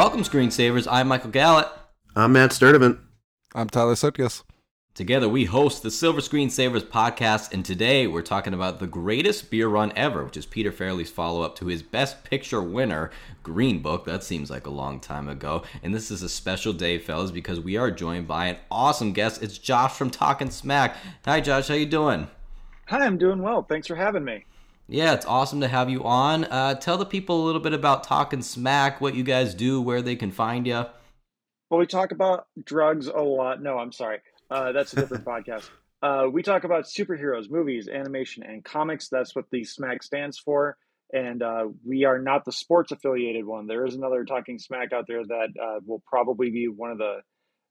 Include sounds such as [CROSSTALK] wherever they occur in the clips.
Welcome, screensavers. I'm Michael Gallant. I'm Matt Sturdivant. I'm Tyler Sutkus. Together, we host the Silver Screensavers podcast, and today we're talking about the greatest beer run ever, which is Peter Farrelly's follow up to his Best Picture winner, Green Book. That seems like a long time ago. And this is a special day, fellas, because we are joined by an awesome guest. It's Josh from Talking SMAC. Hi, Josh. How you doing? Hi, I'm doing well. Thanks for having me. Yeah, it's awesome to have you on. Uh, tell the people a little bit about Talking SMAC, what you guys do, where they can find you. Well, we talk about drugs a lot. No, I'm sorry. Uh, that's a different [LAUGHS] podcast. Uh, we talk about superheroes, movies, animation, and comics. That's what the SMAC stands for. And uh, we are not the sports affiliated one. There is another Talking Smack out there that uh, will probably be one of the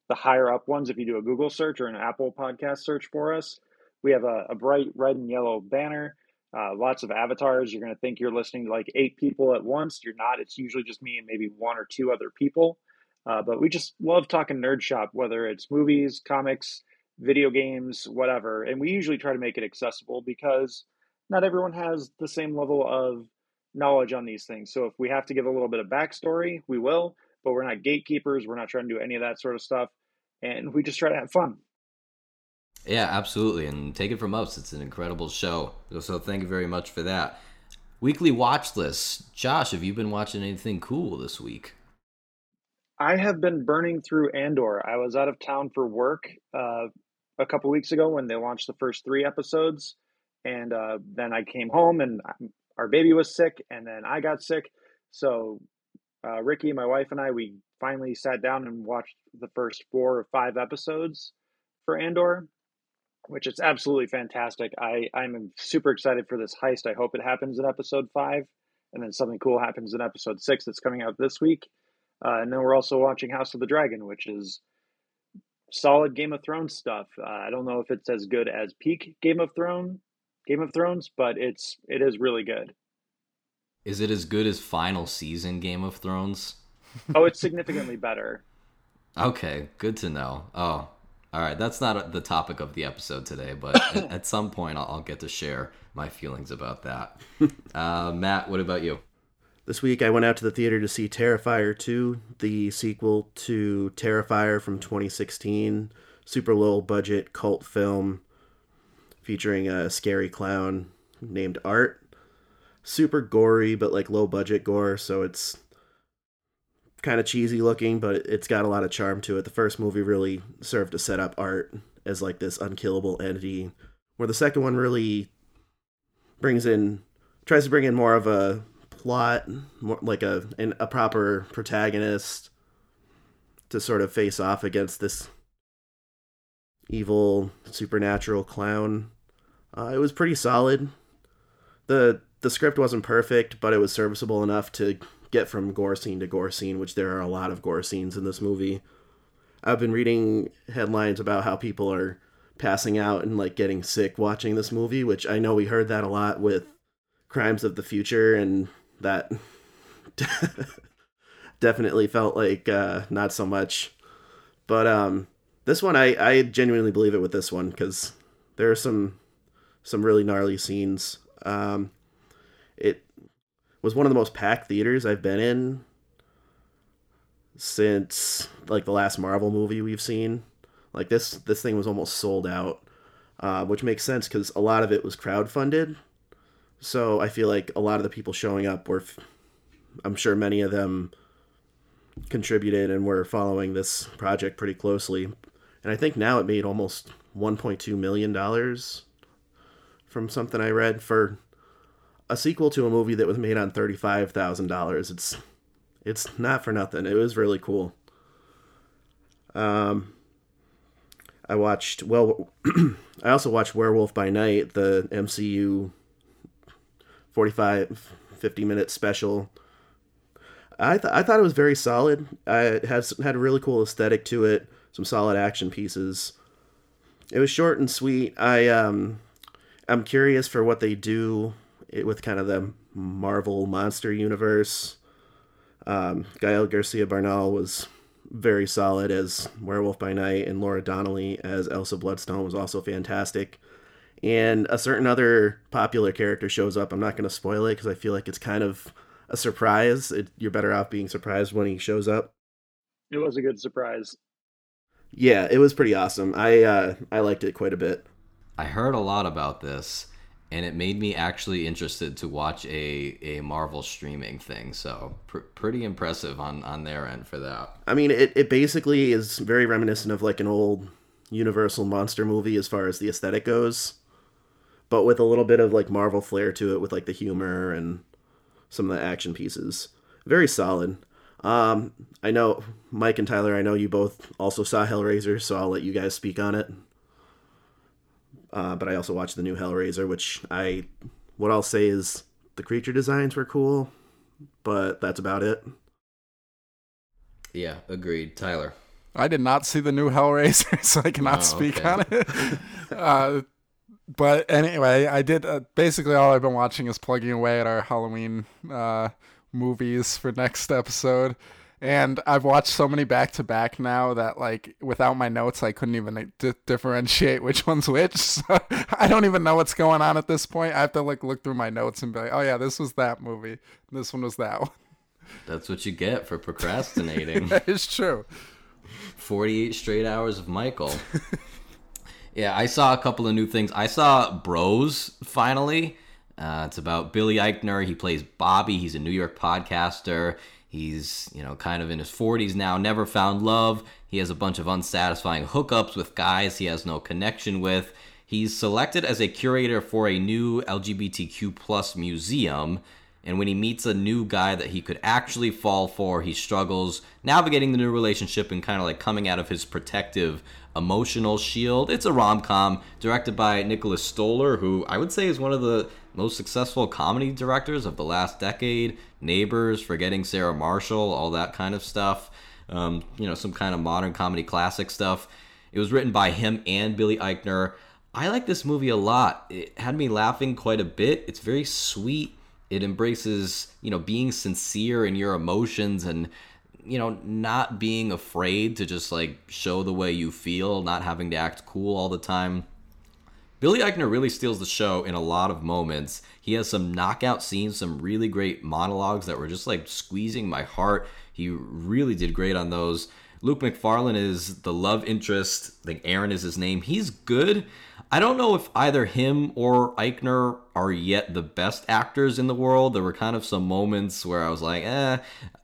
the higher up ones if you do a Google search or an Apple podcast search for us. We have a, a bright red and yellow banner, uh, lots of avatars. You're going to think you're listening to like eight people at once. You're not. It's usually just me and maybe one or two other people. Uh, but we just love talking nerd shop, whether it's movies, comics, video games, whatever. And we usually try to make it accessible because not everyone has the same level of knowledge on these things. So if we have to give a little bit of backstory, we will, but we're not gatekeepers. We're not trying to do any of that sort of stuff. And we just try to have fun. Yeah, absolutely. And take it from us, it's an incredible show. So thank you very much for that. Weekly watch list. Josh, have you been watching anything cool this week? I have been burning through Andor. I was out of town for work uh, a couple weeks ago when they launched the first three episodes, and uh, then I came home and our baby was sick, and then I got sick. So uh, Ricky, my wife, and I we finally sat down and watched the first four or five episodes for Andor, which is absolutely fantastic. I I'm super excited for this heist. I hope it happens in episode five, and then something cool happens in episode six that's coming out this week. Uh, and then we're also watching House of the Dragon, which is solid Game of Thrones stuff. Uh, I don't know if it's as good as peak Game of Thrones, Game of Thrones, but it's it is really good. Is it as good as final season Game of Thrones? oh, it's [LAUGHS] significantly better. Okay, good to know. Oh, all right. That's not the topic of the episode today, but [COUGHS] at, at, some point I'll, I'll, get to share my feelings about that. [LAUGHS] Uh, Matt, what about you? This week I went out to the theater to see Terrifier 2, the sequel to Terrifier from 2016, super low budget cult film featuring a scary clown named Art. Super gory, but like low budget gore, so it's kind of cheesy looking, but it's got a lot of charm to it. The first movie really served to set up Art as like this unkillable entity, where the second one really brings in tries to bring in more of a plot, more like a a proper protagonist to sort of face off against this evil supernatural clown. Uh, it was pretty solid. the The script wasn't perfect, but it was serviceable enough to get from gore scene to gore scene, which there are a lot of gore scenes in this movie. I've been reading headlines about how people are passing out and like getting sick watching this movie, which I know we heard that a lot with Crimes of the Future and that [LAUGHS] definitely felt like uh, not so much. But um, this one, I, I genuinely believe it with this one because there are some some really gnarly scenes. Um, it was one of the most packed theaters I've been in since like the last Marvel movie we've seen. Like this this thing was almost sold out, uh, which makes sense because a lot of it was crowd funded so I feel like a lot of the people showing up were, I'm sure many of them contributed and were following this project pretty closely. And I think now it made almost 1.2 million dollars from something I read for a sequel to a movie that was made on $35,000. It's it's not for nothing. It was really cool. Um I watched well [CLEARS THROAT] I also watched Werewolf by Night, the MCU 45 50 minute special i th- i thought it was very solid it has had a really cool aesthetic to it some solid action pieces it was short and sweet i um i'm curious for what they do with kind of the marvel monster universe um gael garcia bernal was very solid as werewolf by night and laura donnelly as elsa bloodstone was also fantastic and a certain other popular character shows up. I'm not going to spoil it because I feel like it's kind of a surprise. It, you're better off being surprised when he shows up. It was a good surprise. Yeah, it was pretty awesome. I uh, I liked it quite a bit. I heard a lot about this, and it made me actually interested to watch a, a Marvel streaming thing. So pr- pretty impressive on, on their end for that. I mean, it, it basically is very reminiscent of like an old Universal monster movie as far as the aesthetic goes, but with a little bit of like Marvel flair to it with like the humor and some of the action pieces. Very solid. Um, I know Mike and Tyler. I know you both also saw Hellraiser, so I'll let you guys speak on it. Uh, but I also watched the new Hellraiser, which I, what I'll say is the creature designs were cool, but that's about it. Yeah, agreed. Tyler. I did not see the new Hellraiser, [LAUGHS] so I cannot Oh, speak okay. on it. [LAUGHS] uh, but anyway, I did. Uh, basically, all I've been watching is plugging away at our Halloween uh, movies for next episode. And I've watched so many back to back now that, like, without my notes, I couldn't even like, di- differentiate which one's which. [LAUGHS] So I don't even know what's going on at this point. I have to like look through my notes and be like, "Oh yeah, this was that movie. This one was that one." That's what you get for procrastinating. [LAUGHS] it's true. 48 straight hours of Michael. [LAUGHS] yeah, I saw a couple of new things. I saw Bros finally. Uh, it's about Billy Eichner. He plays Bobby. He's a New York podcaster. He's, you know, kind of in his 40s now, never found love. He has a bunch of unsatisfying hookups with guys he has no connection with. He's selected as a curator for a new LGBTQ plus museum. And when he meets a new guy that he could actually fall for, he struggles navigating the new relationship and kind of like coming out of his protective emotional shield. It's a rom com directed by Nicholas Stoller, who I would say is one of the most successful comedy directors of the last decade. Neighbors, Forgetting Sarah Marshall, all that kind of stuff. Um, you know, some kind of modern comedy classic stuff. It was written by him and Billy Eichner. I like this movie a lot. It had me laughing quite a bit. It's very sweet. It embraces, you know, being sincere in your emotions and, you know, not being afraid to just like show the way you feel, not having to act cool all the time. Billy Eichner really steals the show in a lot of moments. He has some knockout scenes, some really great monologues that were just like squeezing my heart. He really did great on those. Luke McFarlane is the love interest. I think Aaron is his name. He's good. I don't know if either him or Eichner are yet the best actors in the world. There were kind of some moments where I was like, eh.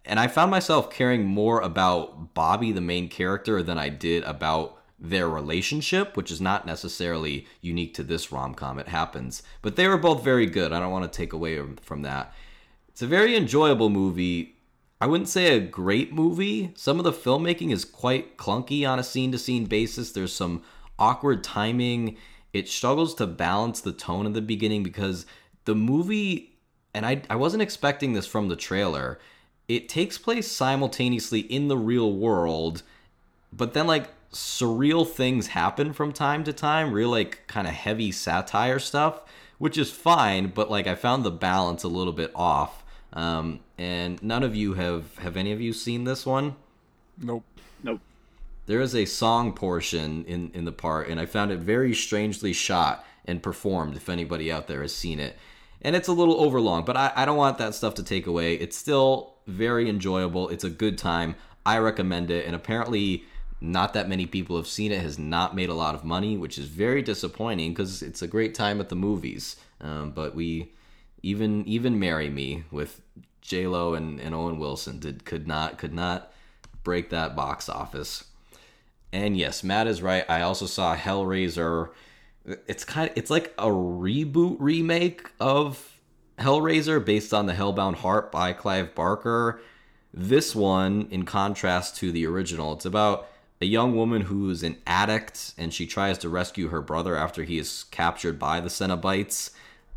And I found myself caring more about Bobby, the main character, than I did about their relationship, which is not necessarily unique to this rom com. It happens. But they were both very good. I don't want to take away from that. It's a very enjoyable movie. I wouldn't say a great movie. Some of the filmmaking is quite clunky on a scene to scene basis. There's some awkward timing. It struggles to balance the tone in the beginning because the movie, and I, I wasn't expecting this from the trailer, it takes place simultaneously in the real world, but then like surreal things happen from time to time, real like kind of heavy satire stuff, which is fine, but like I found the balance a little bit off. Um, and none of you have have any of you seen this one? Nope. Nope. There is a song portion in in the part, and I found it very strangely shot and performed. If anybody out there has seen it, and it's a little overlong, but I, I don't want that stuff to take away. It's still very enjoyable. It's a good time. I recommend it, and apparently not that many people have seen it. Has not made a lot of money, which is very disappointing because it's a great time at the movies. Um, but we even even marry me with J Lo and, and Owen Wilson did could not could not break that box office. And yes, Matt is right. I also saw Hellraiser. It's kind of it's like a reboot remake of Hellraiser based on the Hellbound Heart by Clive Barker. This one, in contrast to the original, it's about a young woman who's an addict and she tries to rescue her brother after he is captured by the Cenobites.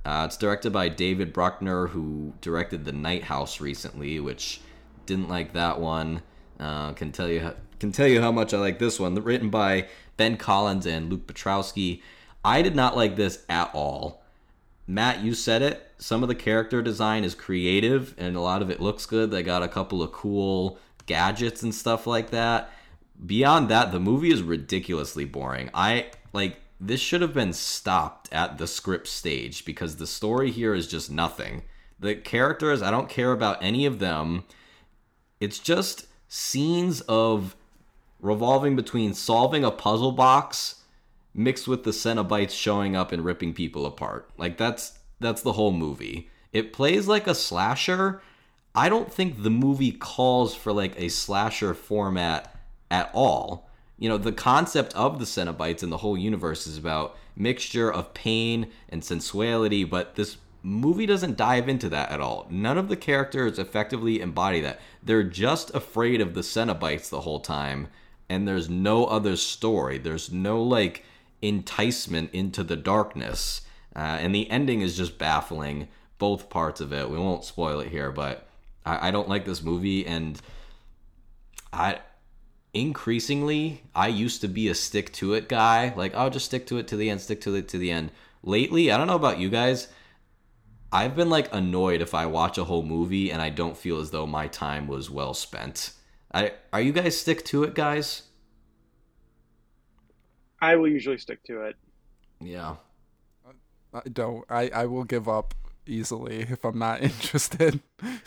Uh, it's directed by David Bruckner, who directed The Night House recently, which didn't like that one. Uh, can tell you how, can tell you how much I like this one. Written by Ben Collins and Luke Piotrowski. I did not like this at all. Matt, you said it. Some of the character design is creative, and a lot of it looks good. They got a couple of cool gadgets and stuff like that. Beyond that, the movie is ridiculously boring. I like this should have been stopped at the script stage because the story here is just nothing. The characters, I don't care about any of them. It's just scenes of revolving between solving a puzzle box mixed with the Cenobites showing up and ripping people apart. Like that's that's the whole movie. It plays like a slasher. I don't think the movie calls for like a slasher format at all. You know, the concept of the Cenobites and the whole universe is about mixture of pain and sensuality, but this movie doesn't dive into that at all. None of the characters effectively embody that. They're just afraid of the Cenobites the whole time, and there's no other story. There's no like enticement into the darkness. Uh, and the ending is just baffling, both parts of it. We won't spoil it here, but I, I don't like this movie, and I increasingly I used to be a stick to it guy. Like, I'll just stick to it to the end, stick to it to the end. Lately, I don't know about you guys. I've been like annoyed if I watch a whole movie and I don't feel as though my time was well spent. I are you guys stick to it guys? I will usually stick to it. Yeah. I don't. I, I will give up easily if I'm not [LAUGHS] interested.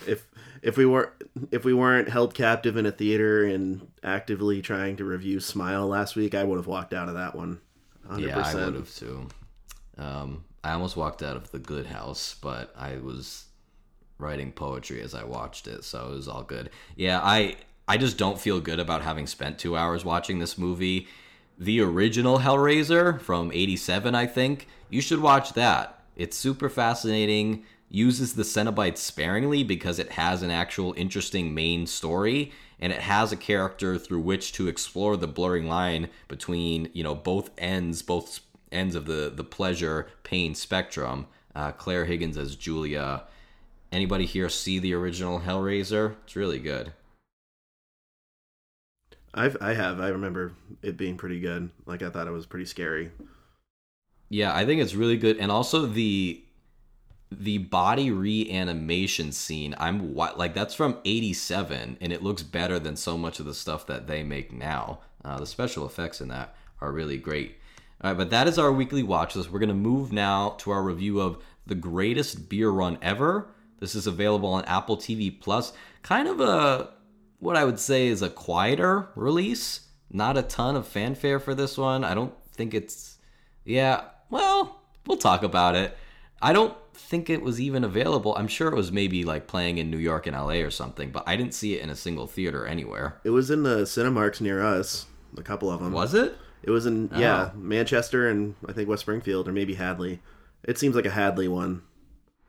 If if we weren't if we weren't held captive in a theater and actively trying to review Smile last week, I would have walked out of that one. 100%. Yeah, I would have too. Um, I almost walked out of the Good House, but I was writing poetry as I watched it, so it was all good. Yeah, I I just don't feel good about having spent two hours watching this movie. The original Hellraiser from '87, I think you should watch that. It's super fascinating. Uses the Cenobites sparingly because it has an actual interesting main story and it has a character through which to explore the blurring line between you know both ends, both ends of the the pleasure pain spectrum. Uh, Clare Higgins as Julia. Anybody here see the original Hellraiser? It's really good. I've I have. I remember it being pretty good. Like I thought it was pretty scary. Yeah, I think it's really good, and also the the body reanimation scene. I'm like that's from '87, and it looks better than so much of the stuff that they make now. Uh, the special effects in that are really great. All right, but that is our weekly watch list. We're gonna move now to our review of the greatest beer run ever. This is available on Apple TV Plus. Kind of a what I would say is a quieter release. Not a ton of fanfare for this one. I don't think it's. Yeah, well, we'll talk about it. I don't think it was even available. I'm sure it was maybe like playing in New York and LA or something, but I didn't see it in a single theater anywhere. It was in the Cinemarks near us, a couple of them. Was it? It was in oh. yeah, Manchester and I think West Springfield or maybe Hadley. It seems like a Hadley one.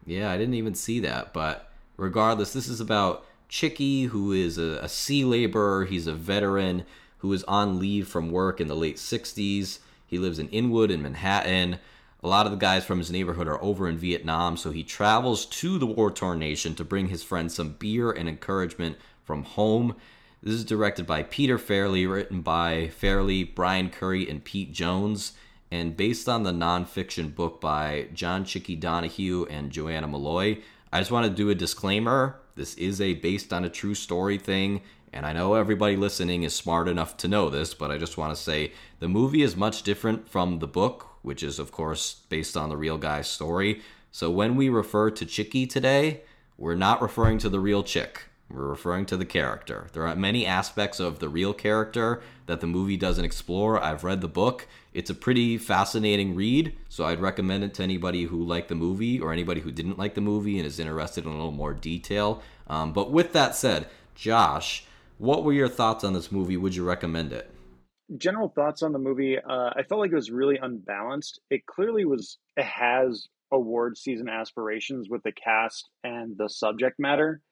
Yeah, I didn't even see that, but regardless, this is about Chicky, who is a, a sea laborer. He's a veteran who is on leave from work in the late 60s. He lives in Inwood in Manhattan. A lot of the guys from his neighborhood are over in Vietnam, so he travels to the war torn nation to bring his friends some beer and encouragement from home. This is directed by Peter Farrelly, written by Farrelly, Brian Currie, and Pete Jones, and based on the nonfiction book by John Chicky Donohue and Joanna Molloy. I just want to do a disclaimer this is a based on a true story thing, and I know everybody listening is smart enough to know this, but I just want to say the movie is much different from the book, which is, of course, based on the real guy's story. So when we refer to Chicky today, we're not referring to the real chick. We're referring to the character. There are many aspects of the real character that the movie doesn't explore. I've read the book. It's a pretty fascinating read, so I'd recommend it to anybody who liked the movie or anybody who didn't like the movie and is interested in a little more detail. Um, but with that said, Josh, what were your thoughts on this movie? Would you recommend it? General thoughts on the movie. Uh, I felt like it was really unbalanced. It clearly was. It has award season aspirations with the cast and the subject matter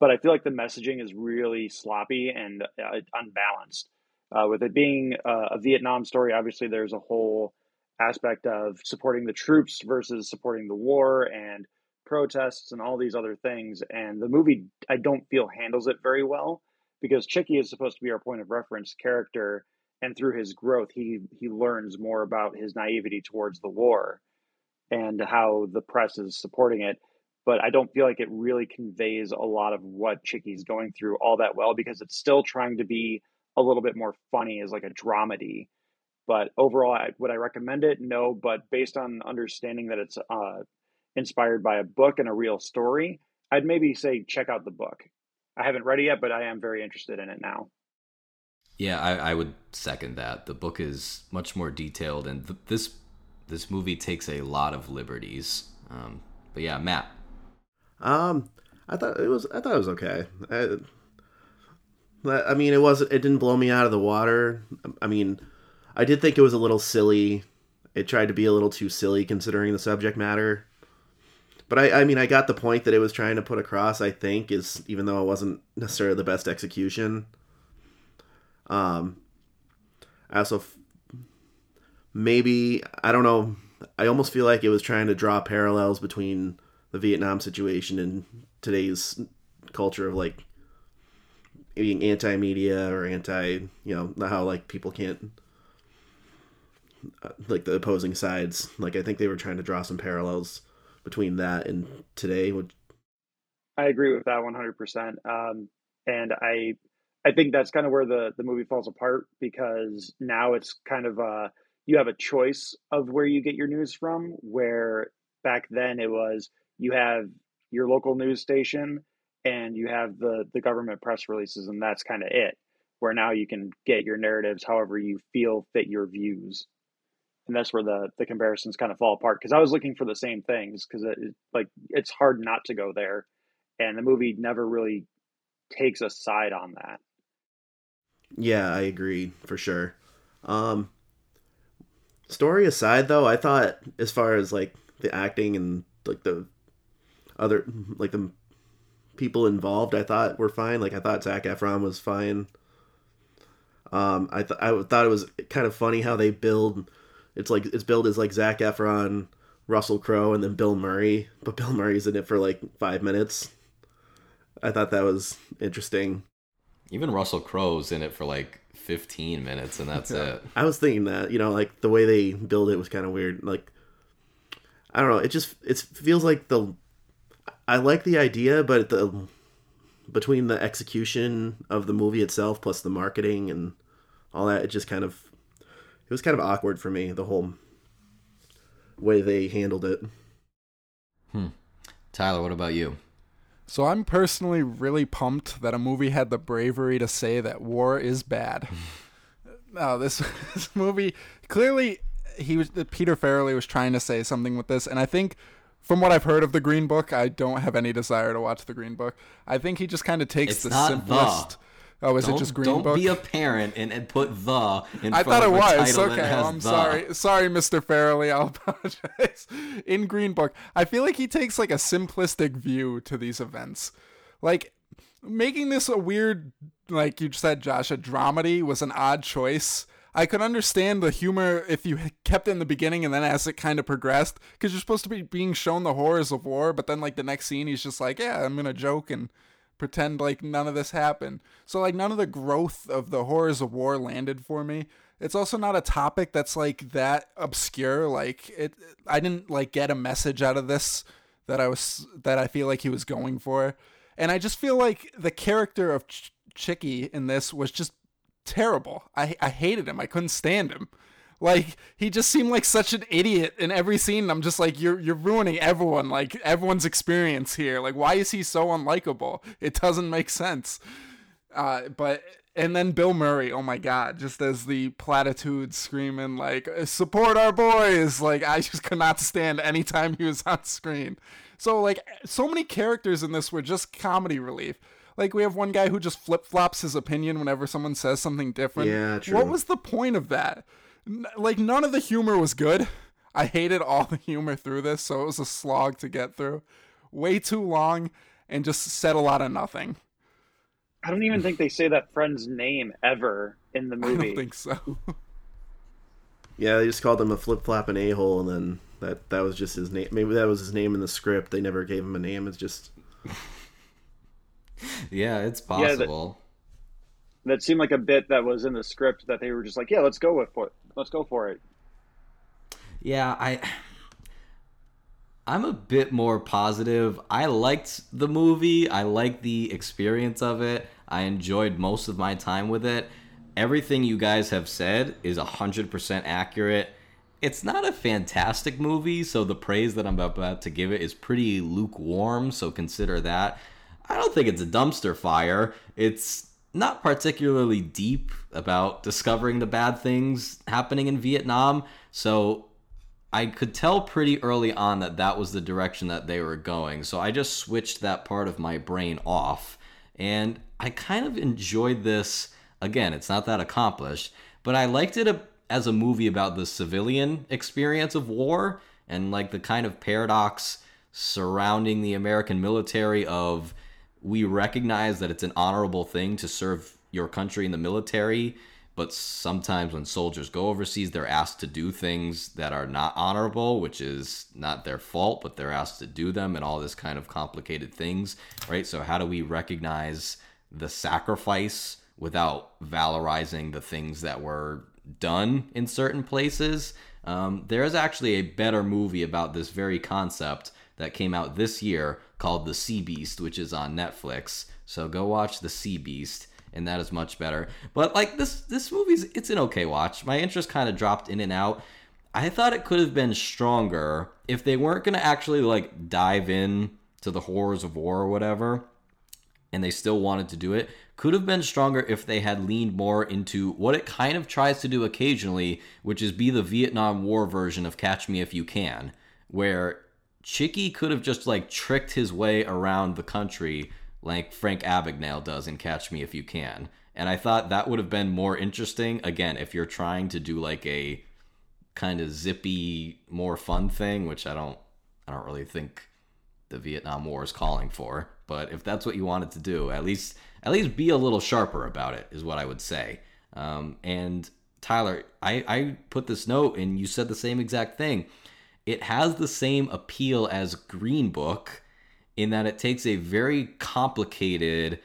but I feel like the messaging is really sloppy and uh, unbalanced. Uh, with it being uh, a Vietnam story, obviously there's a whole aspect of supporting the troops versus supporting the war and protests and all these other things. And the movie, I don't feel handles it very well because Chicky is supposed to be our point of reference character, and through his growth, he he learns more about his naivety towards the war and how the press is supporting it but I don't feel like it really conveys a lot of what Chicky's going through all that well because it's still trying to be a little bit more funny as like a dramedy. But overall, I, would I recommend it? No, but based on understanding that it's uh, inspired by a book and a real story, I'd maybe say check out the book. I haven't read it yet, but I am very interested in it now. Yeah, I, I would second that. The book is much more detailed, and th- this this movie takes a lot of liberties. Um, but yeah, Matt. Um, I thought it was. I thought it was okay. I, I mean, it wasn't. It didn't blow me out of the water. I mean, I did think it was a little silly. It tried to be a little too silly considering the subject matter. But I, I mean, I got the point that it was trying to put across. I think is even though it wasn't necessarily the best execution. Um, I also f- maybe I don't know. I almost feel like it was trying to draw parallels between the Vietnam situation and today's culture of like being anti-media or anti, you know, how like people can't uh, like the opposing sides. Like I think they were trying to draw some parallels between that and today. I agree with that 100%. Um, and I I think that's kind of where the the movie falls apart because now it's kind of uh you have a choice of where you get your news from where back then it was you have your local news station and you have the the government press releases and that's kind of it where now you can get your narratives however you feel fit your views. And that's where the the comparisons kind of fall apart because i was looking for the same things because it, like it's hard not to go there and the movie never really takes a side on that yeah i agree for sure um story aside though i thought as far as like the acting and like the other like the people involved I thought were fine. Like I thought Zac Efron was fine. Um, I th- I thought it was kind of funny how they build. It's like it's billed as like Zac Efron, Russell Crowe, and then Bill Murray, but Bill Murray's in it for like five minutes. I thought that was interesting. Even Russell Crowe's in it for like 15 minutes, and that's yeah. it. I was thinking that you know, like the way they build it was kind of weird. Like I don't know, it just it feels like the I like the idea, but the between the execution of the movie itself plus the marketing and all that, it just kind of it was kind of awkward for me the whole way they handled it. Hmm. Tyler, what about you? So I'm personally really pumped that a movie had the bravery to say that war is bad. no, [LAUGHS] [LAUGHS] uh, this [LAUGHS] this movie clearly he was Peter Farrelly was trying to say something with this, and I think from what I've heard of the Green Book, I don't have any desire to watch the Green Book. I think he just kind of takes it's the simplest. The. Oh, is don't, it just Green don't Book? Don't be a parent and, and put the in I thought it was. Okay, I'm the. sorry. Sorry, Mr. Farrelly. I'll [LAUGHS] apologize. In Green Book, I feel like he takes like a simplistic view to these events. Like making this a weird like you said, Josh, a dramedy was an odd choice I could understand the humor if you kept it in the beginning and then as it kind of progressed, because you're supposed to be being shown the horrors of war, but then like the next scene, he's just like, yeah, I'm gonna joke and pretend like none of this happened. So like none of the growth of the horrors of war landed for me. It's also not a topic that's like that obscure. Like it, I didn't like get a message out of this that I was that I feel like he was going for, and I just feel like the character of Ch- Chicky in this was just terrible. I I hated him. I couldn't stand him. Like he just seemed like such an idiot in every scene. I'm just like you're you're ruining everyone, like everyone's experience here. Like why is he so unlikable? It doesn't make sense. Uh, but and then Bill Murray, oh my god, just as the platitudes screaming like support our boys. Like I just could not stand anytime he was on screen. So like so many characters in this were just comedy relief. Like we have one guy who just flip flops his opinion whenever someone says something different. Yeah, true. What was the point of that? N- like none of the humor was good. I hated all the humor through this, so it was a slog to get through. Way too long and just said a lot of nothing. I don't even think they say that friend's name ever in the movie. [LAUGHS] I don't think so. yeah, they just called him a flip flop and a hole, and then that that was just his name. Maybe that was his name in the script. They never gave him a name. It's just [LAUGHS] yeah, it's possible. Yeah, that, that, seemed like a bit that was in the script that they were just like, yeah, let's go with it. Let's go for it. Yeah, I. I'm a bit more positive. I liked the movie. I liked the experience of it. I enjoyed most of my time with it. Everything you guys have said is 100% accurate. it's not a fantastic movie, so the praise that I'm about to give it is pretty lukewarm, so consider that. I don't think it's a dumpster fire. It's not particularly deep about discovering the bad things happening in Vietnam, so I could tell pretty early on that that was the direction that they were going. So I just switched that part of my brain off, and I kind of enjoyed this. Again, it's not that accomplished, but I liked it as a movie about the civilian experience of war and like the kind of paradox surrounding the American military of we recognize that it's an honorable thing to serve your country in the military, but sometimes when soldiers go overseas, they're asked to do things that are not honorable, which is not their fault, but they're asked to do them and all this kind of complicated things, right? So, how do we recognize the sacrifice without valorizing the things that were done in certain places. Um, there is actually a better movie about this very concept that came out this year called The Sea Beast, which is on Netflix. So go watch The Sea Beast, and that is much better. But like this, this movie's it's an okay watch. My interest kind of dropped in and out. I thought it could have been stronger if they weren't to actually like dive in to the horrors of war or whatever, and they still wanted to do it could have been stronger if they had leaned more into what it kind of tries to do occasionally, which is be the Vietnam War version of Catch Me If You Can, where Chicky could have just like tricked his way around the country like Frank Abagnale does in Catch Me If You Can. And I thought that would have been more interesting, again, if you're trying to do like a kind of zippy, more fun thing, which I don't I don't really think the Vietnam War is calling for. But if that's what you wanted to do, at least at least be a little sharper about it is what I would say. Um, and Tyler, I, I put this note and you said the same exact thing. It has the same appeal as Green Book in that it takes a very complicated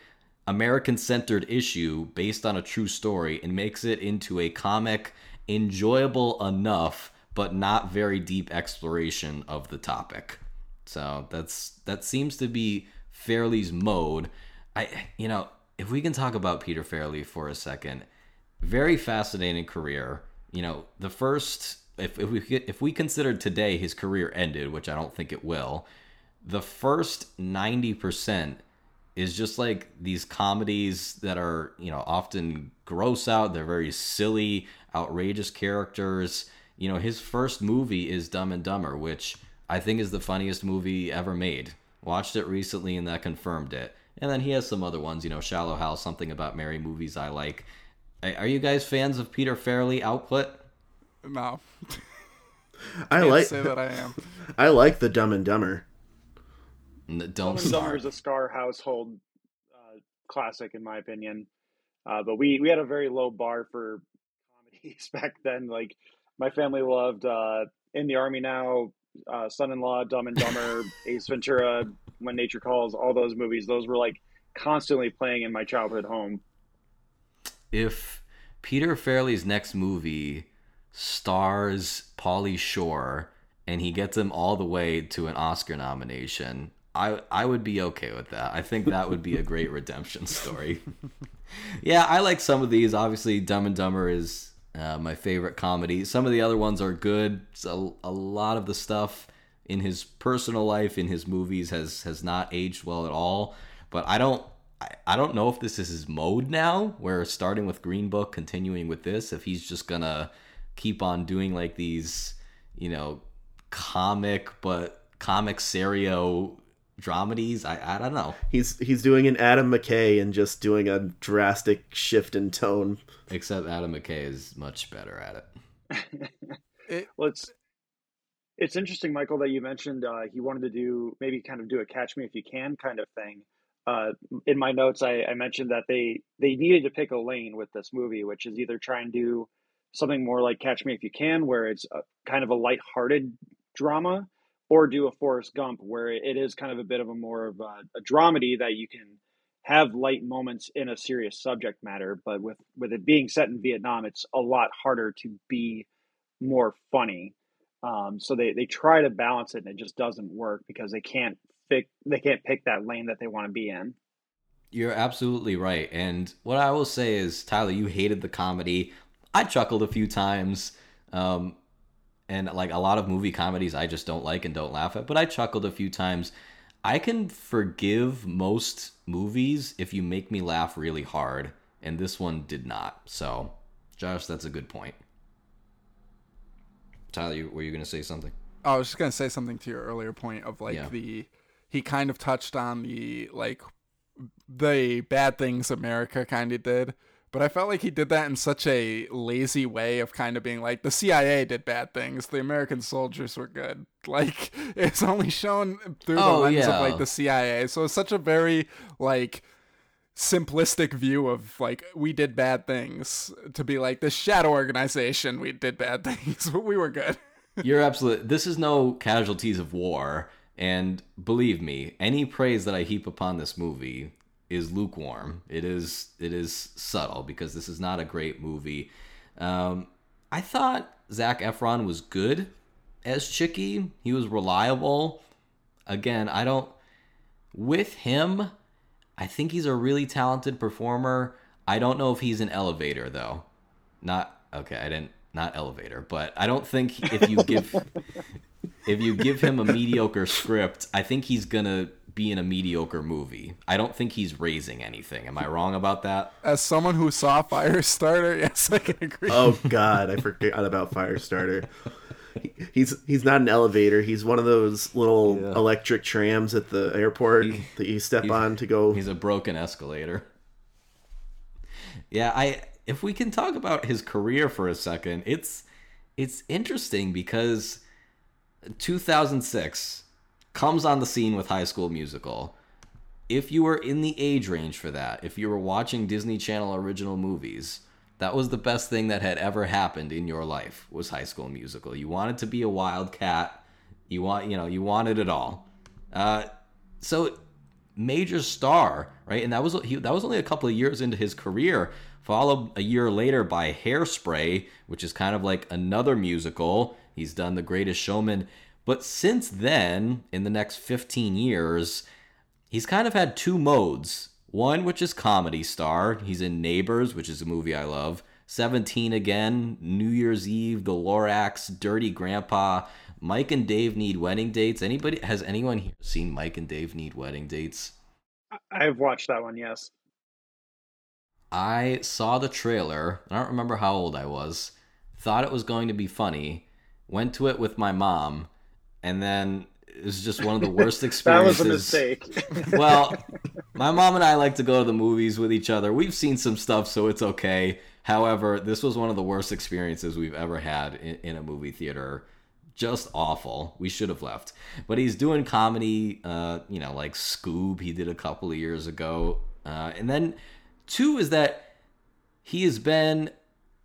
American centered issue based on a true story and makes it into a comic enjoyable enough but not very deep exploration of the topic. So that's that seems to be Farrelly's mode. I you know, if we can talk about Peter Farrelly for a second, very fascinating career. You know, the first if if we if we considered today his career ended, which I don't think it will, the first 90% is just like these comedies that are, you know, often gross out, they're very silly, outrageous characters. You know, his first movie is Dumb and Dumber, which I think is the funniest movie ever made. Watched it recently and that confirmed it. And then he has some other ones, you know, Shallow Hal, something about Mary movies I like. Are you guys fans of Peter Farrelly output? No. [LAUGHS] I like say that I am. [LAUGHS] I like the Dumb and Dumber. Don't Dumb and. Dumber is a Skaar household uh, classic, in my opinion. Uh, but we we had a very low bar for comedies [LAUGHS] back then. Like my family loved uh, In the Army Now, uh, Son-in-Law, Dumb and Dumber, Ace Ventura, When Nature Calls. All those movies, those were like constantly playing in my childhood home. if Peter Farrelly's next movie stars Pauly Shore and he gets him all the way to an Oscar nomination, I I would be okay with that. I think that would be a great redemption story. [LAUGHS] yeah, I like some of these. Obviously, Dumb and Dumber is uh, my favorite comedy. Some of the other ones are good. A lot of the stuff in his personal life, in his movies, has has not aged well at all. But I don't I, I don't know if this is his mode now, where starting with Green Book, continuing with this, if he's just gonna keep on doing like these, you know, comic but comic serio dramedies. I I don't know. He's he's doing an Adam McKay and just doing a drastic shift in tone. Except Adam McKay is much better at it. [LAUGHS] It, Well, it's it's interesting, Michael, that you mentioned uh, he wanted to do maybe kind of do a catch me if you can kind of thing. Uh, in my notes, I, I mentioned that they they needed to pick a lane with this movie, which is either try and do something more like Catch Me If You Can, where it's a, kind of a lighthearted drama, or do a Forrest Gump, where it is kind of a bit of a more of a, a dramedy that you can have light moments in a serious subject matter. But with with it being set in Vietnam, it's a lot harder to be more funny. Um, so they, they try to balance it and it just doesn't work because they can't pick they can't pick that lane that they want to be in. You're absolutely right. And what I will say is, Tyler, you hated the comedy. I chuckled a few times. Um, and like a lot of movie comedies I just don't like and don't laugh at, but I chuckled a few times. I can forgive most movies if you make me laugh really hard, and this one did not. So, Josh, that's a good point. Tyler, you, were you going to say something? I was just gonna say something to your earlier point of like Yeah. the he kind of touched on the like the bad things America kind of did, but I felt like he did that in such a lazy way of kind of being like the CIA did bad things, the American soldiers were good. [LAUGHS] Like it's only shown through the Oh, lens yeah. of like the CIA, so it's such a very like simplistic view of like we did bad things to be like this shadow organization we did bad [LAUGHS] things but we were good [LAUGHS] You're absolutely. This is no casualties of war, and believe me, any praise that I heap upon this movie is lukewarm. It is. It is subtle because this is not a great movie. Um, I thought Zac Efron was good as Chicky. He was reliable. Again, I don't. With him, I think he's a really talented performer. I don't know if he's an elevator though. Not okay. I didn't not elevator, but I don't think if you give [LAUGHS] if you give him a mediocre script, I think he's gonna be in a mediocre movie. I don't think he's raising anything. Am I wrong about that? as someone who saw Firestarter, [LAUGHS] yes, I can agree. Oh God, I forgot about Firestarter. He- He's he's not an elevator. He's one of those little Yeah. electric trams at the airport He- that you step on to go. He's a broken escalator. Yeah, I if we can talk about his career for a second, it's it's interesting because 2006 comes on the scene with High School Musical. If you were in the age range for that, if you were watching Disney Channel original movies, that was the best thing that had ever happened in your life was High School Musical. You wanted to be a wildcat. You want, you know, you wanted it all. Uh, so major star, right? And that was he, that was only a couple of years into his career. Followed a year later by Hairspray, which is kind of like another musical. He's done The Greatest Showman, but since then, in the next 15 years, he's kind of had two modes. One, which is comedy star. He's in Neighbors, which is a movie I love. 17 again, New Year's Eve, The Lorax, Dirty Grandpa. Mike and Dave need wedding dates. Anybody has anyone here seen Mike and Dave need wedding dates? I've watched that one. Yes. I saw the trailer. I don't remember how old I was. Thought it was going to be funny. Went to it with my mom, and then it was just one of the [LAUGHS] worst experiences. That was a mistake. [LAUGHS] well, my mom and I like to go to the movies with each other. We've seen some stuff, so it's okay. However, this was one of the worst experiences we've ever had in, in a movie theater. Just awful. We should have left. But he's doing comedy, uh, you know, like Scoob, he did a couple of years ago. Uh, and then, two is that he has been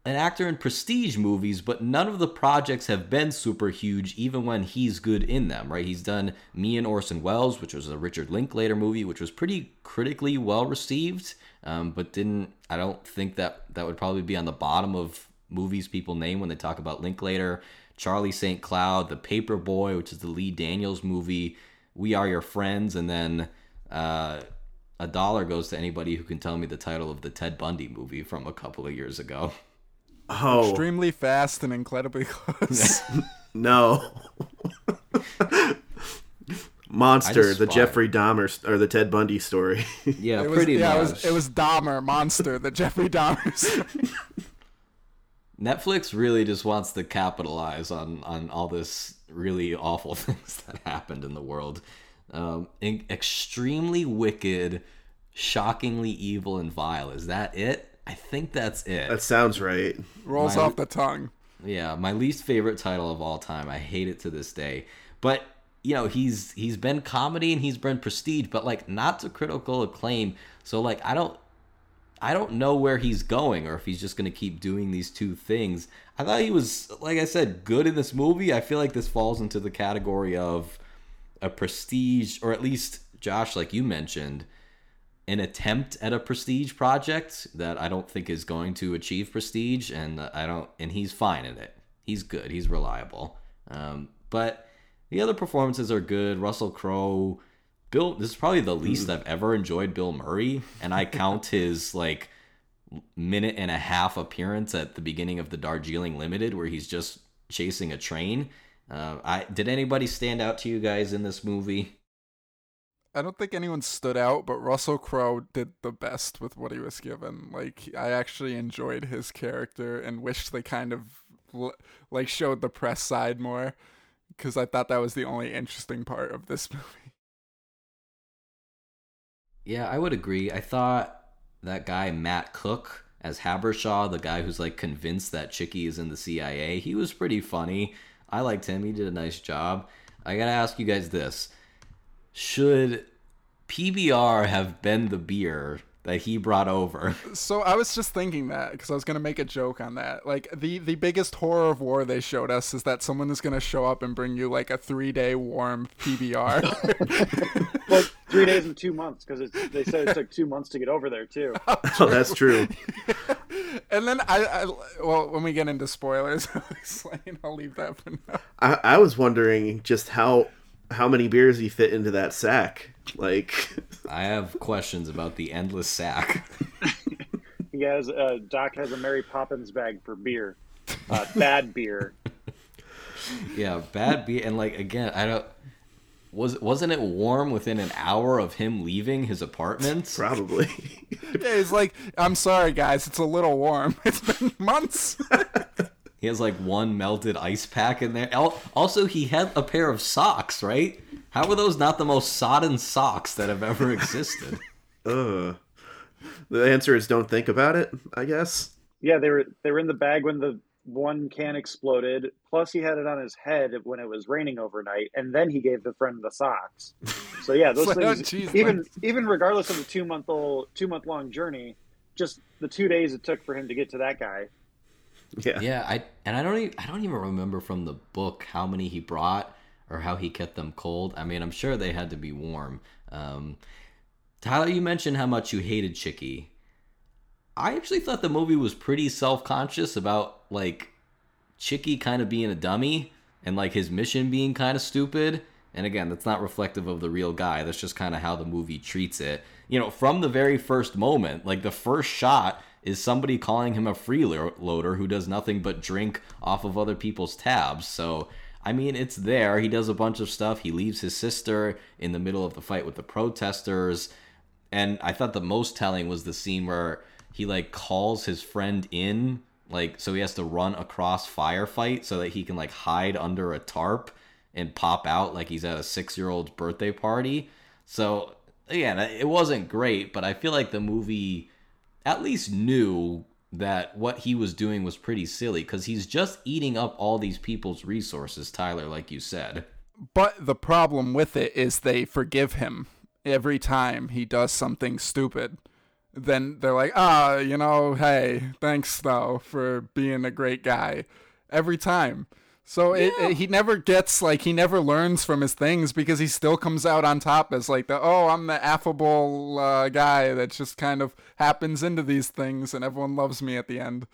an actor in prestige movies, but none of the projects have been super huge, even when he's good in them, right? He's done Me and Orson Welles, which was a Richard Linklater movie, which was pretty critically well received, um, but didn't, I don't think that that would probably be on the bottom of movies people name when they talk about Linklater. Charlie St. Cloud, The Paperboy, which is the Lee Daniels movie, We Are Your Friends, and then uh, a dollar goes to anybody who can tell me the title of the Ted Bundy movie from a couple of years ago. [LAUGHS] oh Extremely fast and incredibly [LAUGHS] close. [LAUGHS] no, Monster, the. Jeffrey Dahmer st- or the Ted Bundy story. [LAUGHS] Yeah, It was, pretty yeah, much. it was, it was Dahmer, Monster, the Jeffrey Dahmers. Netflix really just wants to capitalize on on all this really awful things that happened in the world. Um, in- extremely wicked, shockingly evil and vile. Is that it? I think that's it. that sounds right. Rolls My- off the tongue. Yeah, my least favorite title of all time. I hate it to this day. But you know, he's he's been comedy and he's been prestige, but like not to critical acclaim. So like I don't I don't know where he's going or if he's just going to keep doing these two things. I thought he was like I said good in this movie. I feel like this falls into the category of a prestige or at least Josh like you mentioned an attempt at a prestige project that I don't think is going to achieve prestige, and I don't, and he's fine in it. He's good. He's reliable. Um, but the other performances are good. Russell Crowe, Bill. This is probably the least I've ever enjoyed Bill Murray, and I count [LAUGHS] his like minute and a half appearance at the beginning of the Darjeeling Limited, where he's just chasing a train. Uh, I did anybody stand out to you guys in this movie? I don't think anyone stood out, but Russell Crowe did the best with what he was given. Like I actually enjoyed his character and wished they kind of like showed the press side more because I thought that was the only interesting part of this [LAUGHS] movie. Yeah, I would agree. I thought that guy Matt Cook as Habershaw, the guy who's like convinced that Chicky is in the CIA, he was pretty funny. I liked him. He did a nice job. I gotta ask you guys this: Should PBR have been the beer that he brought over. [LAUGHS] So I was just thinking that because I was gonna make a joke on that. Like the the biggest horror of war they showed us is that someone is gonna show up and bring you like a three day warm PBR. well, [LAUGHS] [LAUGHS] three days and two months because they said it took two months to get over there too. Oh, that's true. and then I, I, well, when we get into spoilers, I'll explain. I'll leave that for now. I, I was wondering just how how many beers he fit into that sack. Like, [LAUGHS] I have questions about the endless sack. [LAUGHS] he has uh, Doc has a Mary Poppins bag for beer, uh, bad beer. [LAUGHS] Yeah, bad beer, and like again, I don't. Was wasn't it warm within an hour of him leaving his apartment? Probably. yeah, he's like, I'm sorry, guys, it's a little warm. It's been months. He has like one melted ice pack in there. Also, he had a pair of socks, right? How are those not the most sodden socks that have ever existed? [LAUGHS] Ugh. The answer is don't think about it, I guess. Yeah, they were they were in the bag when the one can exploded. Plus, he had it on his head when it was raining overnight, and then he gave the friend the socks. So yeah, those [LAUGHS] like, oh, things. Oh, geez, even man. even regardless of the two month old, two month long journey, just the two days it took for him to get to that guy. Yeah, yeah. I and I don't even I don't even remember from the book how many he brought or how he kept them cold. I mean, I'm sure they had to be warm. Um, Tyler, you mentioned how much you hated Chicky. I actually thought the movie was pretty self conscious about like Chicky kind of being a dummy and like his mission being kind of stupid. And again, that's not reflective of the real guy. That's just kind of how the movie treats it. You know, from the very first moment, like the first shot is somebody calling him a freeloader who does nothing but drink off of other people's tabs. So I mean, it's there. He does a bunch of stuff. He leaves his sister in the middle of the fight with the protesters. And I thought the most telling was the scene where he like calls his friend in, like so he has to run across firefight so that he can like hide under a tarp and pop out like he's at a 6-year-old's birthday party. So again, it wasn't great, but I feel like the movie at least knew that what he was doing was pretty silly because he's just eating up all these people's resources, Tyler, like you said. But the problem with it is they forgive him every time he does something stupid. Then they're like, ah, you know, hey, thanks though for being a great guy. Every time. So yeah. it, it, he never gets like he never learns from his things because he still comes out on top as like the oh I'm the affable uh, guy that just kind of happens into these things and everyone loves me at the end.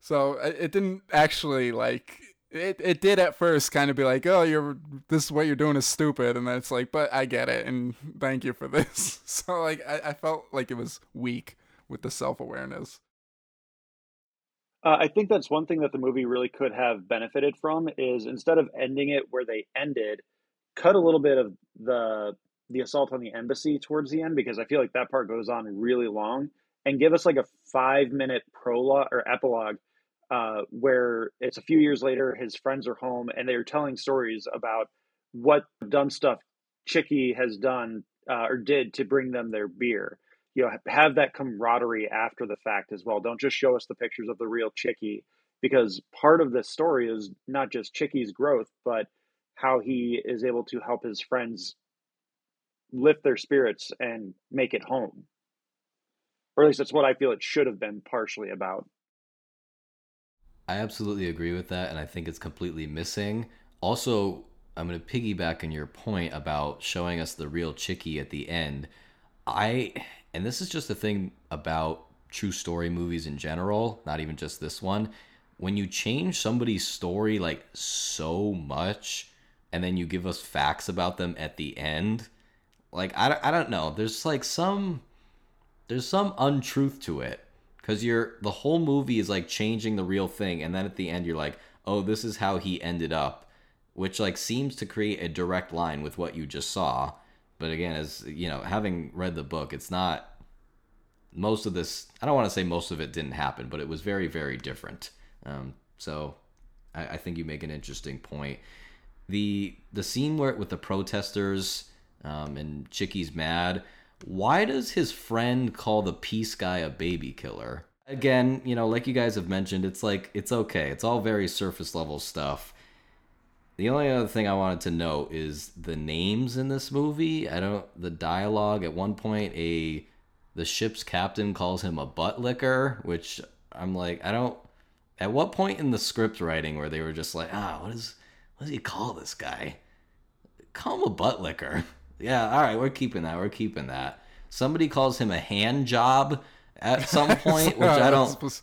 So it, it didn't actually like it. It did at first kind of be like oh you're this is what you're doing is stupid and then it's like but I get it and thank you for this. [LAUGHS] So like I, I felt like it was weak with the self awareness. Uh, I think that's one thing that the movie really could have benefited from is instead of ending it where they ended, cut a little bit of the the assault on the embassy towards the end because I feel like that part goes on really long and give us like a five minute prologue or epilogue uh, where it's a few years later, his friends are home and they're telling stories about what dumb stuff Chicky has done uh, or did to bring them their beer you know have that camaraderie after the fact as well. Don't just show us the pictures of the real chicky because part of this story is not just chicky's growth but how he is able to help his friends lift their spirits and make it home. Or at least that's what i feel it should have been partially about. I absolutely agree with that and i think it's completely missing. Also i'm going to piggyback on your point about showing us the real chicky at the end. I and this is just a thing about true story movies in general, not even just this one. When you change somebody's story like so much and then you give us facts about them at the end, like I, I don't know, there's like some there's some untruth to it cuz you're the whole movie is like changing the real thing and then at the end you're like, oh, this is how he ended up, which like seems to create a direct line with what you just saw. But again, as you know, having read the book, it's not most of this. I don't want to say most of it didn't happen, but it was very, very different. Um, so I, I think you make an interesting point. The the scene where with the protesters um, and Chicky's mad. Why does his friend call the peace guy a baby killer? Again, you know, like you guys have mentioned, it's like it's okay. It's all very surface level stuff. The only other thing I wanted to note is the names in this movie. I don't the dialogue at one point a the ship's captain calls him a butt licker, which I'm like, I don't at what point in the script writing where they were just like, ah, what is what does he call this guy? Call him a butt licker. [LAUGHS] Yeah, all right, we're keeping that. We're keeping that. Somebody calls him a hand job at some [LAUGHS] point, which I don't.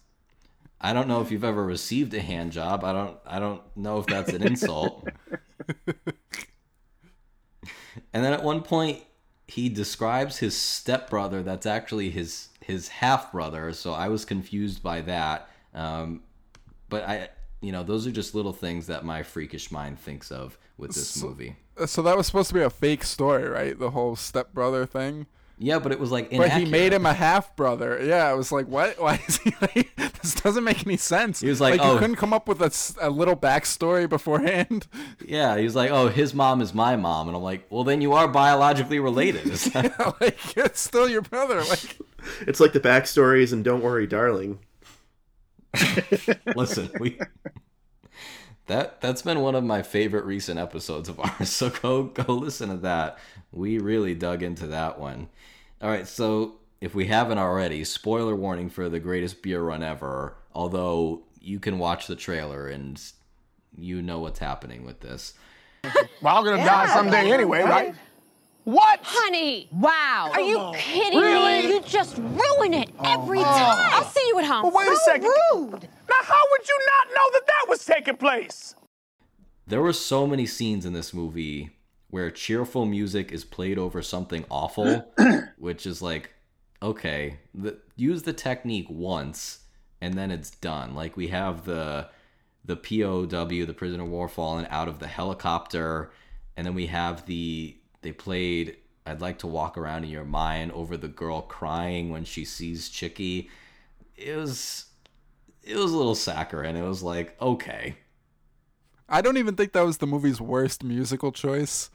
I don't know if you've ever received a hand job. I don't. I don't know if that's an insult. [LAUGHS] and then at one point, he describes his stepbrother. That's actually his his half brother. So I was confused by that. Um, but I, you know, those are just little things that my freakish mind thinks of with this so, movie. So that was supposed to be a fake story, right? The whole stepbrother thing. Yeah, but it was like inaccurate. But he made him a half brother. Yeah, I was like, what? [LAUGHS] Why is he like? This doesn't make any sense. He was like, like oh, you couldn't come up with a, a little backstory beforehand. [LAUGHS] Yeah, he was like, oh, his mom is my mom, and I'm like, well, then you are biologically related. [LAUGHS] yeah, like it's still your brother. Like, it's like the backstories and Don't Worry, Darling. Listen, we that that's been one of my favorite recent episodes of ours. So go go listen to that. We really dug into that one. All right, so if we haven't already, spoiler warning for the greatest beer run ever. Although you can watch the trailer and you know what's happening with this. well, I'm gonna yeah, die someday anyway, right? What? Honey! Wow! Are you kidding really? me? You just ruin it oh, every oh. time. I'll see you at home. Well, wait so a second. rude. Now, how would you not know that that was taking place? There were so many scenes in this movie where cheerful music is played over something awful, [CLEARS THROAT] which is like, okay, the, use the technique once and then it's done. Like we have the the POW, the prisoner of war, falling out of the helicopter, and then we have the they played I'd like to walk around in your mind over the girl crying when she sees Chicky. It was it was a little saccharine. It was like, okay. I don't even think that was the movie's worst musical choice.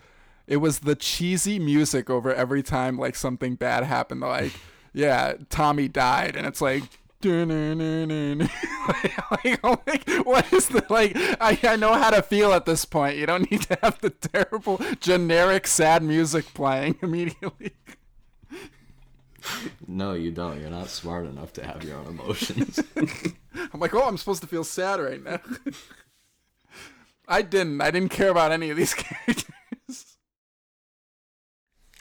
It was the cheesy music over every time like something bad happened. Like, [LAUGHS] yeah, Tommy died, and it's like [LAUGHS] like, oh like, what is the like? I, I know how to feel at this point. You don't need to have the terrible generic sad music playing [LAUGHS] immediately. No, you don't. You're not smart enough to have your own emotions. I'm like, oh, I'm supposed to feel sad right now. I didn't. I didn't care about any of these [LAUGHS] characters.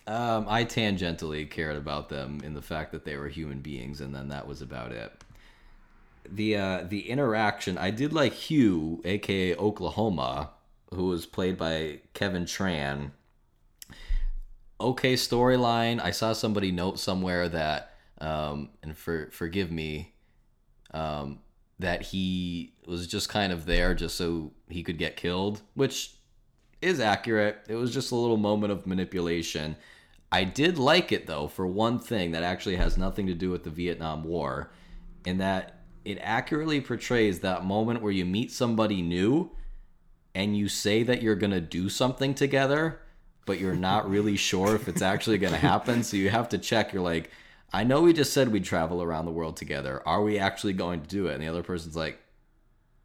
Um, I tangentially cared about them in the fact that they were human beings, and then that was about it. The uh, the interaction I did like Hugh, aka Oklahoma, who was played by Kevin Tran. Okay storyline. I saw somebody note somewhere that, um, and for forgive me, um, that he was just kind of there just so he could get killed, which is accurate. It was just a little moment of manipulation. I did like it though for one thing that actually has nothing to do with the Vietnam War, in that it accurately portrays that moment where you meet somebody new and you say that you're going to do something together, but you're not really sure if it's actually going to happen. So you have to check. You're like, I know we just said we'd travel around the world together. Are we actually going to do it? And the other person's like,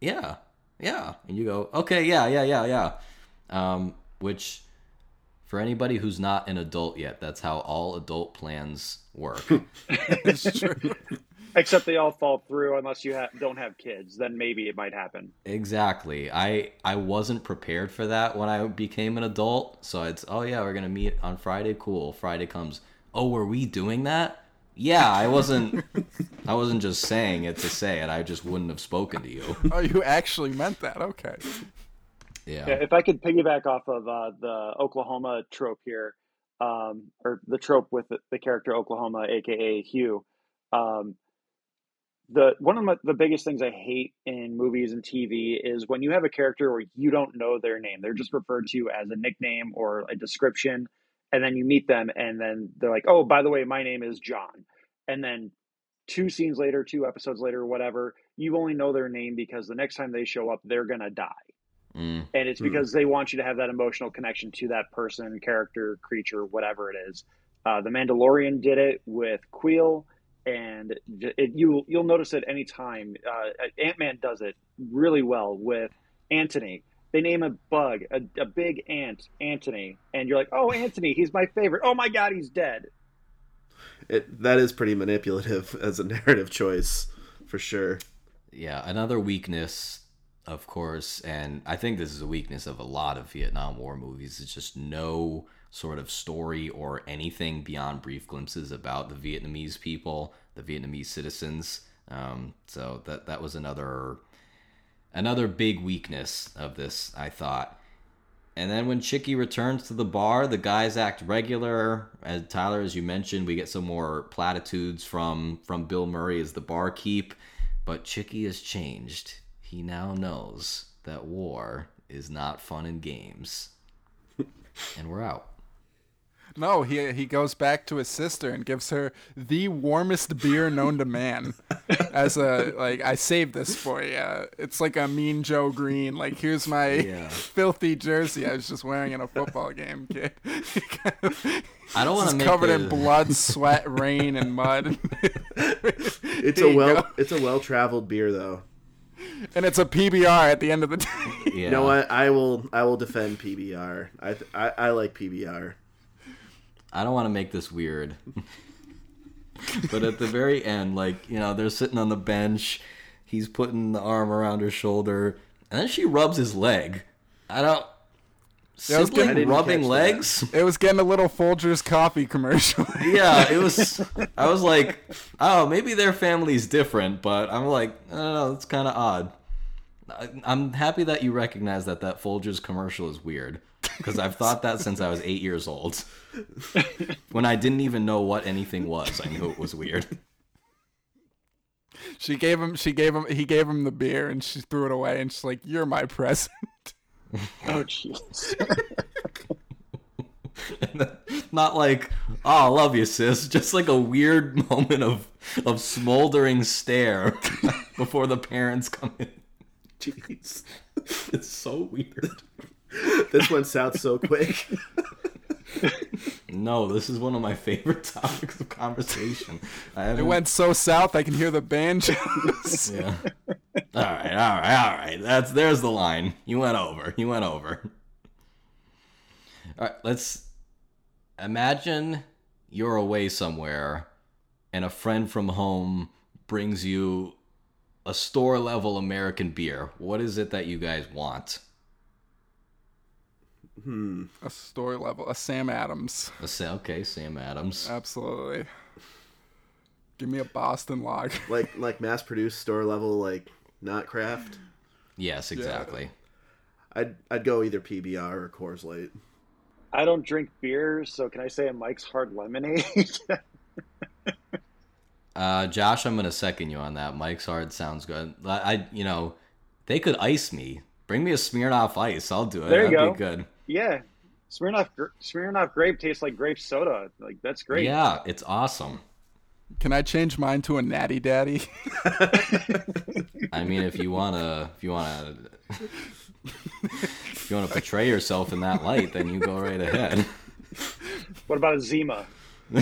Yeah, yeah. And you go, Okay, yeah, yeah, yeah, yeah. Um, which for anybody who's not an adult yet, that's how all adult plans work. [LAUGHS] it's true. Except they all fall through unless you ha- don't have kids. Then maybe it might happen. Exactly. I I wasn't prepared for that when I became an adult. So it's oh yeah, we're gonna meet on Friday. Cool. Friday comes. Oh, were we doing that? Yeah, I wasn't. I wasn't just saying it to say it. I just wouldn't have spoken to you. [LAUGHS] Oh, you actually meant that? Okay. Yeah. yeah if I could piggyback off of uh, the Oklahoma trope here, um, or the trope with the, the, character Oklahoma, aka Hugh, um, the one of my, the biggest things I hate in movies and TV is when you have a character where you don't know their name. They're just referred to as a nickname or a description, and then you meet them, and then they're like, "Oh, by the way, my name is John," and then two scenes later, two episodes later, whatever, you only know their name because the next time they show up, they're gonna die. Mm. And it's because they want you to have that emotional connection to that person, character, creature, whatever it is. Uh, the Mandalorian did it with Kuiil, and it, you you'll notice it anytime. Uh, Ant Man does it really well with Antony. They name a bug, a, a big ant, Antony, and you're like, "Oh, Antony, he's my favorite." Oh my God, he's dead. It that is pretty manipulative [LAUGHS] as a narrative choice, for sure. Yeah, another weakness, of course, and I think this is a weakness of a lot of Vietnam War movies, is just no sort of story or anything beyond brief glimpses about the Vietnamese people, the Vietnamese citizens. Um, so that that was another another big weakness of this, I thought. And then when Chicky returns to the bar, the guys act regular. As Tyler, as you mentioned, we get some more platitudes from from Bill Murray as the barkeep. But Chicky has changed. He now knows that war is not fun and games. [LAUGHS] and we're out. No, he he goes back to his sister and gives her the warmest beer known to man. As a like, I saved this for you. It's like a Mean Joe Greene. Like, here's my Yeah. [LAUGHS] filthy jersey I was just wearing in a football game, kid. I don't want to make covered a- in blood, sweat, rain, and mud. [LAUGHS] It's a well go. it's a well traveled beer though. and it's a PBR at the end of the day. Yeah. You know what? I will I will defend PBR. I th- I, I like PBR. I don't want to make this weird. [LAUGHS] but at the very end, like, you know, they're sitting on the bench. He's putting the arm around her shoulder. And then she rubs his leg. I don't. That was good. I Sibling didn't rubbing catch that. legs? [LAUGHS] It was getting a little Folgers coffee commercial. [LAUGHS] yeah, it was. I was like, oh, maybe their family's different, but I'm like, I don't know, it's kind of odd. I, I'm happy that you recognize that that Folgers commercial is weird because I've thought that since I was eight years old. when I didn't even know what anything was, I knew it was weird. she gave him. She gave him. He gave him the beer, and she threw it away. And she's like, "You're my present." Oh, jeez. [LAUGHS] Not like, oh, I love you, sis. Just like a weird moment of of smoldering stare [LAUGHS] before the parents come in. Jeez. It's so weird. This went south so quick. No, this is one of my favorite topics of conversation. I It went so south, I can hear the banjos. [LAUGHS] Yeah. All right, all right, all right. That's there's the line. You went over. You went over. All right, let's imagine you're away somewhere and a friend from home brings you a store level American beer. What is it that you guys want? A story level, a Sam Adams. A Sa- Okay, Sam Adams. Absolutely. Give me a Boston log. [LAUGHS] like like mass produced store level like not craft. Yes, exactly. I'd I'd go either PBR or Coors Light. I don't drink beer, so can I say a Mike's Hard Lemonade? [LAUGHS] Uh, Josh, I'm gonna second you on that. Mike's hard sounds good. I, I, you know, they could ice me. Bring me a Smirnoff Ice. I'll do it. There you That'd go. be good. Yeah. Smirnoff, gr- Smirnoff grape tastes like grape soda. Like, that's great. Yeah, it's awesome. Can I change mine to a Natty Daddy? [LAUGHS] I mean, if you wanna, if you wanna, if you wanna portray yourself in that light, then you go right ahead. What about a Zima? [LAUGHS]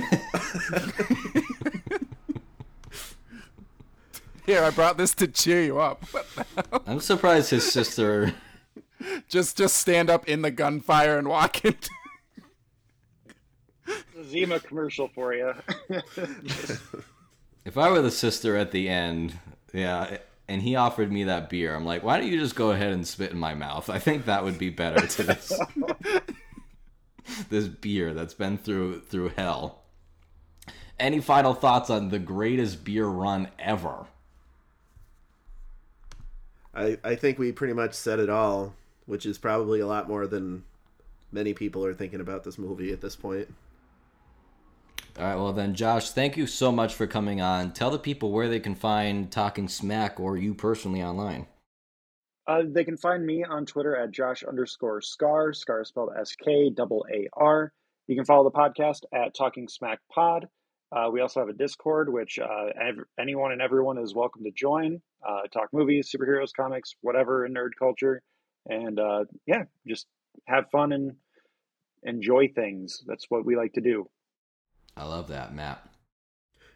Here, I brought this to cheer you up. [LAUGHS] I'm surprised his sister. Just just stand up in the gunfire and walk [LAUGHS] into A Zima commercial for you. If I were the sister at the end, yeah, and he offered me that beer, I'm like, why don't you just go ahead and spit in my mouth? I think that would be better to this this beer that's been through through hell. Any final thoughts on the greatest beer run ever? I I think we pretty much said it all, which is probably a lot more than many people are thinking about this movie at this point. All right, well then, Josh, thank you so much for coming on. Tell the people where they can find Talking SMAC or you personally online. Uh, they can find me on Twitter at Josh underscore Skaar. Skaar is spelled S K double A R. You can follow the podcast at Talking SMAC Pod. Uh, we also have a Discord, which uh, ev- anyone and everyone is welcome to join. Uh, talk movies, superheroes, comics, whatever in nerd culture, and uh, yeah, just have fun and enjoy things. That's what we like to do. I love that, Matt.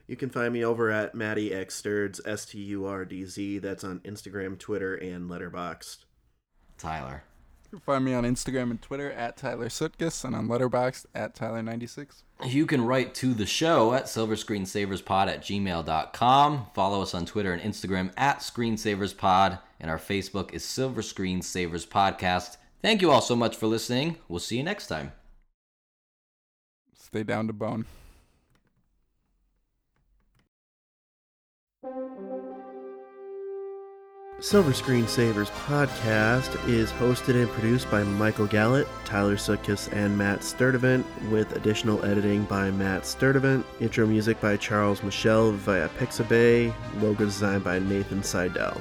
You can find me over at Matty X Sturdz, S T U R D Z. That's on Instagram, Twitter, and Letterboxd. Tyler. You can find me on Instagram and Twitter at Tyler Sutkus and on Letterboxd at Tyler96. You can write to the show at silverscreensaverspod at gmail.com. Follow us on Twitter and Instagram at screensaverspod. And our Facebook is Silver Screen Savers Podcast. Thank you all so much for listening. We'll see you next time. Stay down to bone. Silver Screen Savers podcast is hosted and produced by Michael Gallant, Tyler Sutkus, and Matt Sturdivant, with additional editing by Matt Sturdivant. Intro music by Charles Michelle via Pixabay. Logo design by Nathan Seidel.